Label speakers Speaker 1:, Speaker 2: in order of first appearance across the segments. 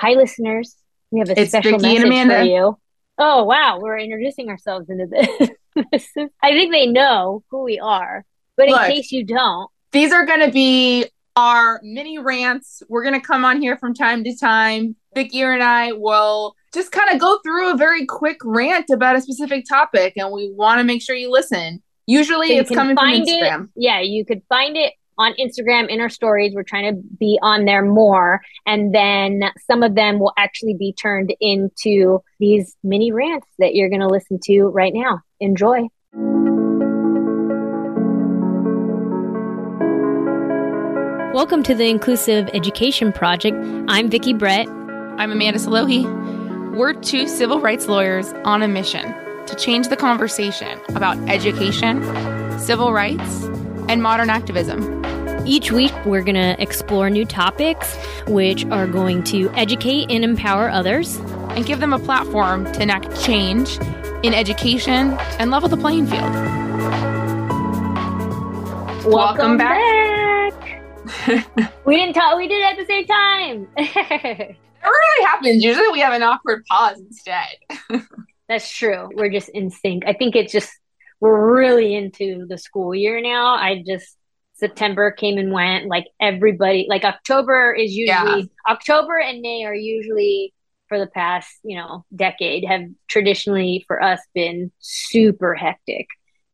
Speaker 1: Hi, listeners. We have a
Speaker 2: It's
Speaker 1: special
Speaker 2: Vicky
Speaker 1: message for you. Oh, wow. We're introducing ourselves into this. This is- I think they know who we are, but in case you don't,
Speaker 2: These are going to be our mini rants. We're going to come on here from time to time. Vicky and I will just kind of go through a very quick rant about a specific topic, and we want to make sure you listen. Usually
Speaker 1: so
Speaker 2: it's coming from
Speaker 1: find it.
Speaker 2: Instagram.
Speaker 1: Yeah, you could find it on Instagram in our stories. We're trying to be on there more. And then some of them will actually be turned into these mini rants that you're going to listen to right now. Enjoy. Welcome to the Inclusive Education Project. I'm Vicki Brett.
Speaker 3: I'm Amanda Selogie. We're two civil rights lawyers on a mission to change the conversation about education, civil rights, and modern activism.
Speaker 1: Each week, we're going to explore new topics which are going to educate and empower others.
Speaker 3: and give them a platform to enact change in education and level the playing field.
Speaker 2: Welcome back.
Speaker 1: back. we didn't talk. We did it at the same time.
Speaker 2: It really happens. Usually we have an awkward pause instead.
Speaker 1: That's true. We're just in sync. I think it's just we're really into the school year now. I just September came and went. Like everybody, like October is usually
Speaker 2: Yeah.
Speaker 1: October and May are usually for the past you know decade have traditionally for us been super hectic.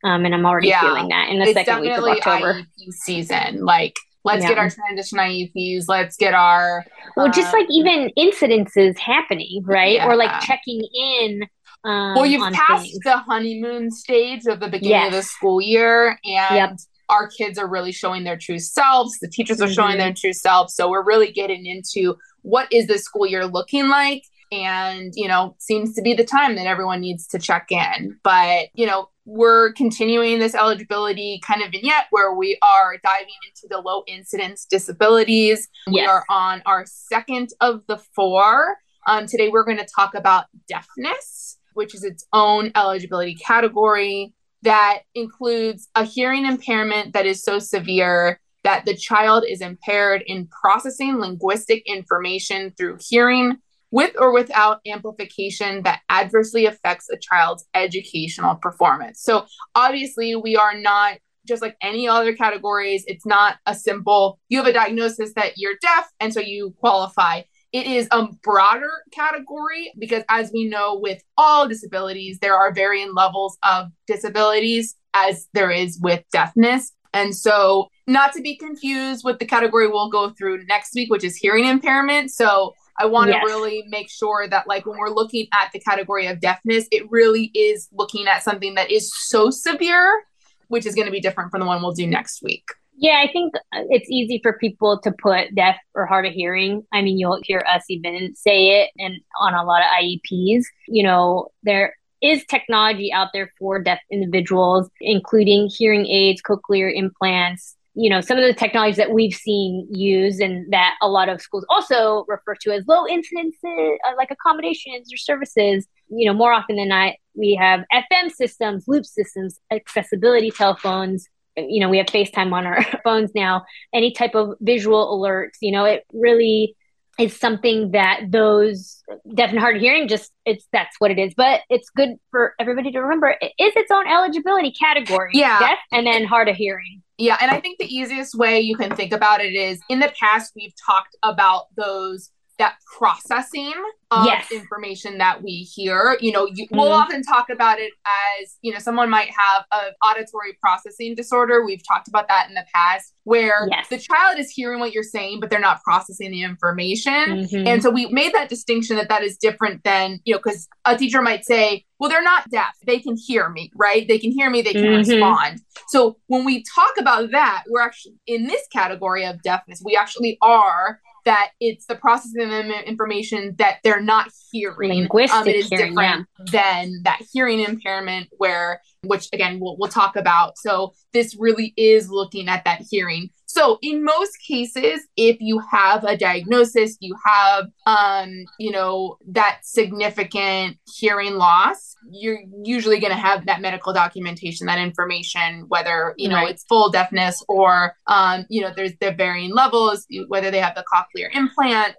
Speaker 1: Um, and I'm already
Speaker 2: Yeah.
Speaker 1: feeling that in the
Speaker 2: it's
Speaker 1: second week of October.
Speaker 2: IEP season. Like, let's
Speaker 1: Yeah.
Speaker 2: get our transition IEPs. Let's get our
Speaker 1: Well, just
Speaker 2: um,
Speaker 1: like even incidences happening, right? Or like checking in. Um,
Speaker 2: well, you've passed
Speaker 1: things.
Speaker 2: the honeymoon stage of the beginning of the school year, and
Speaker 1: Yep.
Speaker 2: Our kids are really showing their true selves. The teachers are showing
Speaker 1: Mhm.
Speaker 2: their true selves. So we're really getting into what is the school year looking like. And, you know, seems to be the time that everyone needs to check in. But, you know, we're continuing this eligibility kind of vignette where we are diving into the low incidence disabilities. We are on our second of the four. Um, today, we're going to talk about deafness, which is its own eligibility category that includes a hearing impairment that is so severe that the child is impaired in processing linguistic information through hearing with or without amplification that adversely affects a child's educational performance. So, obviously, we are not just like any other categories. It's not a simple, you have a diagnosis that you're deaf, and so you qualify. It is a broader category because, as we know, with all disabilities, there are varying levels of disabilities, as there is with deafness. And so, not to be confused with the category we'll go through next week, which is hearing impairment. So, I want to
Speaker 1: Yes.
Speaker 2: really make sure that, like, when we're looking at the category of deafness, it really is looking at something that is so severe, which is going to be different from the one we'll do next week.
Speaker 1: Yeah, I think uh, it's easy for people to put deaf or hard of hearing. I mean, you'll hear us even say it and on a lot of IEPs. You know, there is technology out there for deaf individuals, including hearing aids, cochlear implants. You know, some of the technologies that we've seen used and that a lot of schools also refer to as low incidence, uh, like accommodations or services. You know, more often than not, we have FM systems, loop systems, accessibility telephones, you know we have facetime on our phones now any type of visual alerts you know it really is something that those deaf and hard of hearing just it's that's what it is but it's good for everybody to remember it is its own eligibility category
Speaker 2: Yeah.
Speaker 1: deaf and then hard of hearing
Speaker 2: Yeah, and I think the easiest way you can think about it is in the past we've talked about those that processing of
Speaker 1: Yes.
Speaker 2: information that we hear. You know, you, we'll
Speaker 1: Mhm.
Speaker 2: often talk about it as you know someone might have an auditory processing disorder. We've talked about that in the past, where
Speaker 1: Yes.
Speaker 2: the child is hearing what you're saying, but they're not processing the information.
Speaker 1: Mhm.
Speaker 2: And so we made that distinction that that is different than, you know, because a teacher might say, well, they're not deaf. They can hear me, right? They can hear me, they can
Speaker 1: Mhm.
Speaker 2: respond. So when we talk about that, we're actually in this category of deafness, we actually are that it's the processing of information that they're not hearing.
Speaker 1: Linguistic
Speaker 2: Um, it is
Speaker 1: hearing,
Speaker 2: different than that hearing impairment where which again we'll, we'll talk about. So this really is looking at that hearing so in most cases if you have a diagnosis you have um you know that significant hearing loss you're usually going to have that medical documentation that information whether you know
Speaker 1: Right.
Speaker 2: it's full deafness or um you know there's the varying levels whether they have the cochlear implant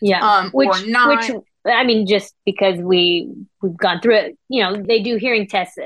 Speaker 1: Yeah.
Speaker 2: Um,
Speaker 1: which,
Speaker 2: or not.
Speaker 1: Which I mean, just because we we've gone through it, you know, they do hearing tests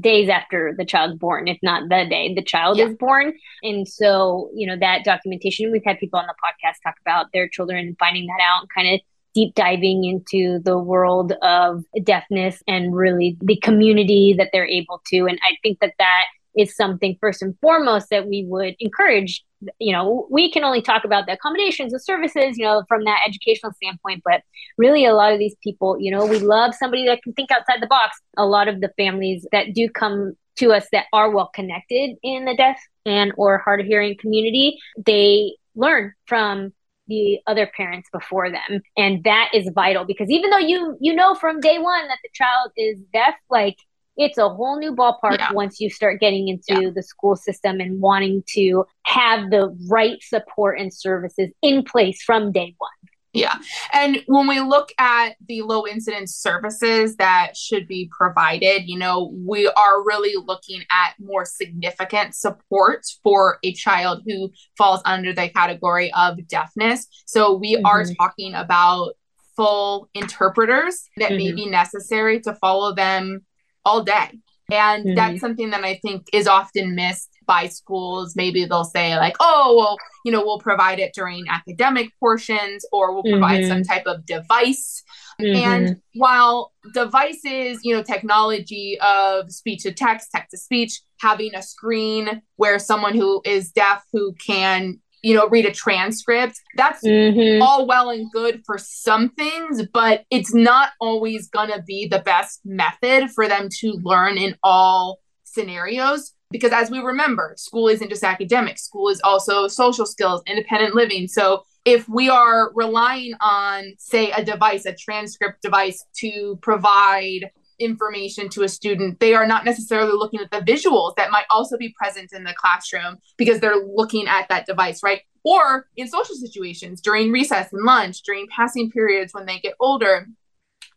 Speaker 1: days after the child's born, if not the day the child yeah. is born. And so, you know, that documentation, we've had people on the podcast talk about their children finding that out and kind of deep diving into the world of deafness and really the community that they're able to. And I think that that is something first and foremost that we would encourage. You know we can only talk about the accommodations the services you know from that educational standpoint but really a lot of these people you know we love somebody that can think outside the box. A lot of the families that do come to us that are well connected in the deaf and or hard of hearing community they learn from the other parents before them. And that is vital because even though you you know from day one that the child is deaf like it's a whole new ballpark yeah. once you start getting into yeah. the school system and wanting to have the right support and services in place from day one.
Speaker 2: Yeah. And when we look at the low incidence services that should be provided, you know, we are really looking at more significant support for a child who falls under the category of deafness. So we mm-hmm. are talking about full interpreters that mm-hmm. may be necessary to follow them all day. And mm-hmm. that's something that I think is often missed by schools. Maybe they'll say, like, oh, well, you know, we'll provide it during academic portions or we'll provide mm-hmm. some type of device. Mm-hmm. And while devices, you know, technology of speech to text, text to speech, having a screen where someone who is deaf who can you know, read a transcript. That's mm-hmm. all well and good for some things, but it's not always going to be the best method for them to learn in all scenarios. Because as we remember, school isn't just academic, school is also social skills, independent living. So if we are relying on, say, a device, a transcript device to provide information to a student, they are not necessarily looking at the visuals that might also be present in the classroom because they're looking at that device, right? Or in social situations during recess and lunch, during passing periods when they get older,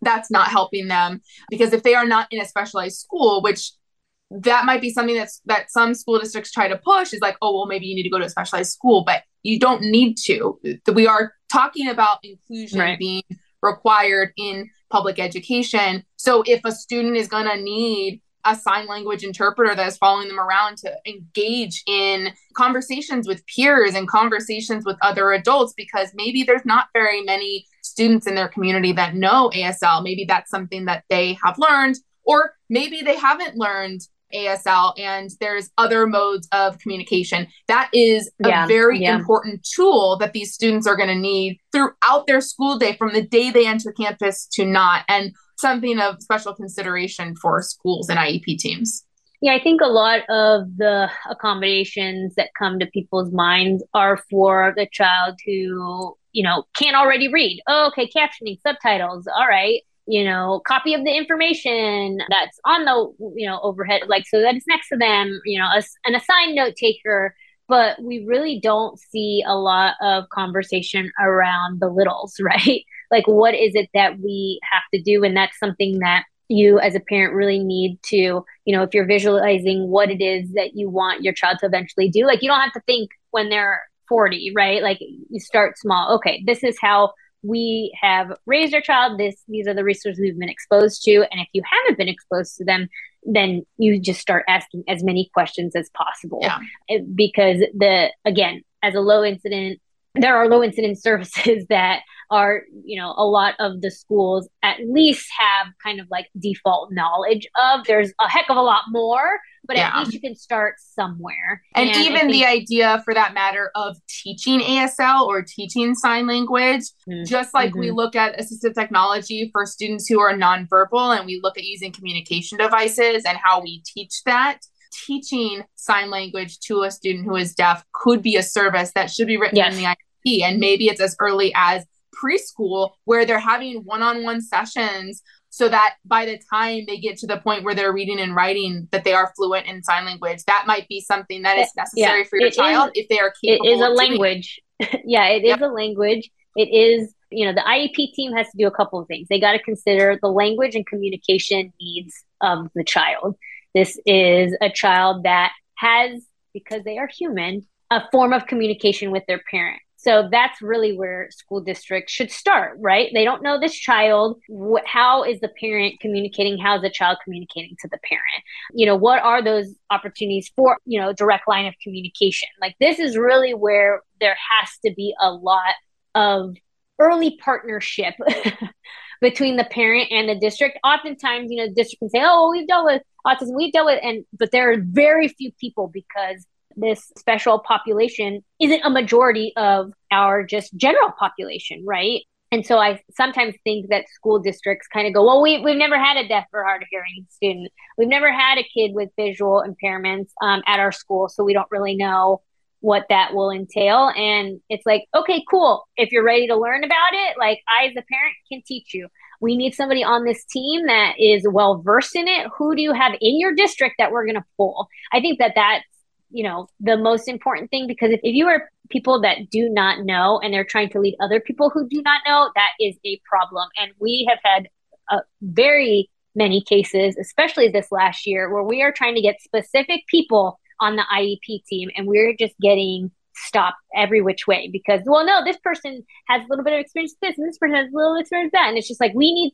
Speaker 2: that's not helping them because if they are not in a specialized school, which that might be something that's that some school districts try to push is like, oh, well, maybe you need to go to a specialized school, but you don't need to. We are talking about inclusion right. being required in public education. So if a student is going to need a sign language interpreter that is following them around to engage in conversations with peers and conversations with other adults because maybe there's not very many students in their community that know ASL. Maybe that's something that they have learned, or maybe they haven't learned ASL and there's other modes of communication. That is a yeah, very yeah. important tool that these students are going to need throughout their school day from the day they enter campus to not, and something of special consideration for schools and IEP teams.
Speaker 1: Yeah, I think a lot of the accommodations that come to people's minds are for the child who, you know, can't already read. Oh, okay, captioning, subtitles. All right you know, copy of the information that's on the, you know, overhead, like so that it's next to them, you know, a, an assigned note taker. But we really don't see a lot of conversation around the littles, right? Like, what is it that we have to do? And that's something that you as a parent really need to, you know, if you're visualizing what it is that you want your child to eventually do, like, you don't have to think when they're 40, right? Like, you start small. Okay, this is how we have raised our child this these are the resources we've been exposed to and if you haven't been exposed to them then you just start asking as many questions as possible yeah. because the again as a low incident there are low incident services that are you know a lot of the schools at least have kind of like default knowledge of there's a heck of a lot more but yeah. at least you can start somewhere.
Speaker 2: And, and even think- the idea, for that matter, of teaching ASL or teaching sign language, mm-hmm. just like mm-hmm. we look at assistive technology for students who are nonverbal and we look at using communication devices and how we teach that. Teaching sign language to a student who is deaf could be a service that should be written yes. in the IEP. And maybe it's as early as preschool where they're having one-on-one sessions so that by the time they get to the point where they're reading and writing that they are fluent in sign language that might be something that is necessary yeah, for your child is, if they are capable
Speaker 1: it is a language. Yeah it yep. is a language. It is you know the iep team has to do a couple of things. They got to consider the language and communication needs of the child. This is a child that has because they are human a form of communication with their parent So that's really where school districts should start, right? They don't know this child. How is the parent communicating? How is the child communicating to the parent? You know, what are those opportunities for, you know, direct line of communication? Like this is really where there has to be a lot of early partnership between the parent and the district. Oftentimes, you know, the district can say, "Oh, we've dealt with autism, we've dealt with," and but there are very few people because this special population isn't a majority of our just general population, right? And so I sometimes think that school districts kind of go, well, we, we've never had a deaf or hard of hearing student. We've never had a kid with visual impairments um, at our school. So we don't really know what that will entail. And it's like, okay, cool. If you're ready to learn about it, like I, as a parent, can teach you. We need somebody on this team that is well versed in it. Who do you have in your district that we're going to pull? I think that that's you know the most important thing because if, if you are people that do not know and they're trying to lead other people who do not know that is a problem. And we have had a very many cases especially this last year where we are trying to get specific people on the iep team and we're just getting stopped every which way because well no this person has a little bit of experience with this and this person has a little experience with that. And it's just like we need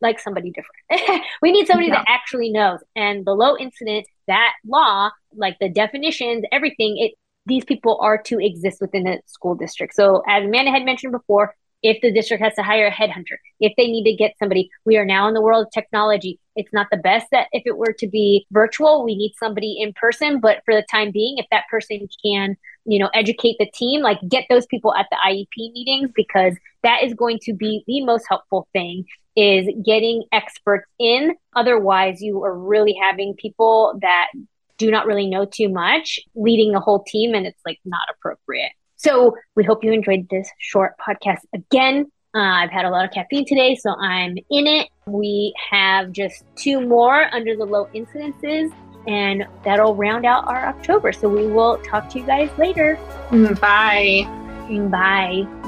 Speaker 1: like somebody different. we need somebody yeah. that actually knows. And the low incident, that law, like the definitions, everything, it these people are to exist within the school district. So as Amanda had mentioned before, if the district has to hire a headhunter, if they need to get somebody, we are now in the world of technology. It's not the best that if it were to be virtual, we need somebody in person. But for the time being, if that person can, you know, educate the team, like get those people at the IEP meetings because that is going to be the most helpful thing is getting experts in. Otherwise, you are really having people that do not really know too much leading the whole team, and it's like not appropriate. So, we hope you enjoyed this short podcast again. Uh, I've had a lot of caffeine today, so I'm in it. We have just two more under the low incidences, and that'll round out our October. So, we will talk to you guys later.
Speaker 2: Bye.
Speaker 1: Bye.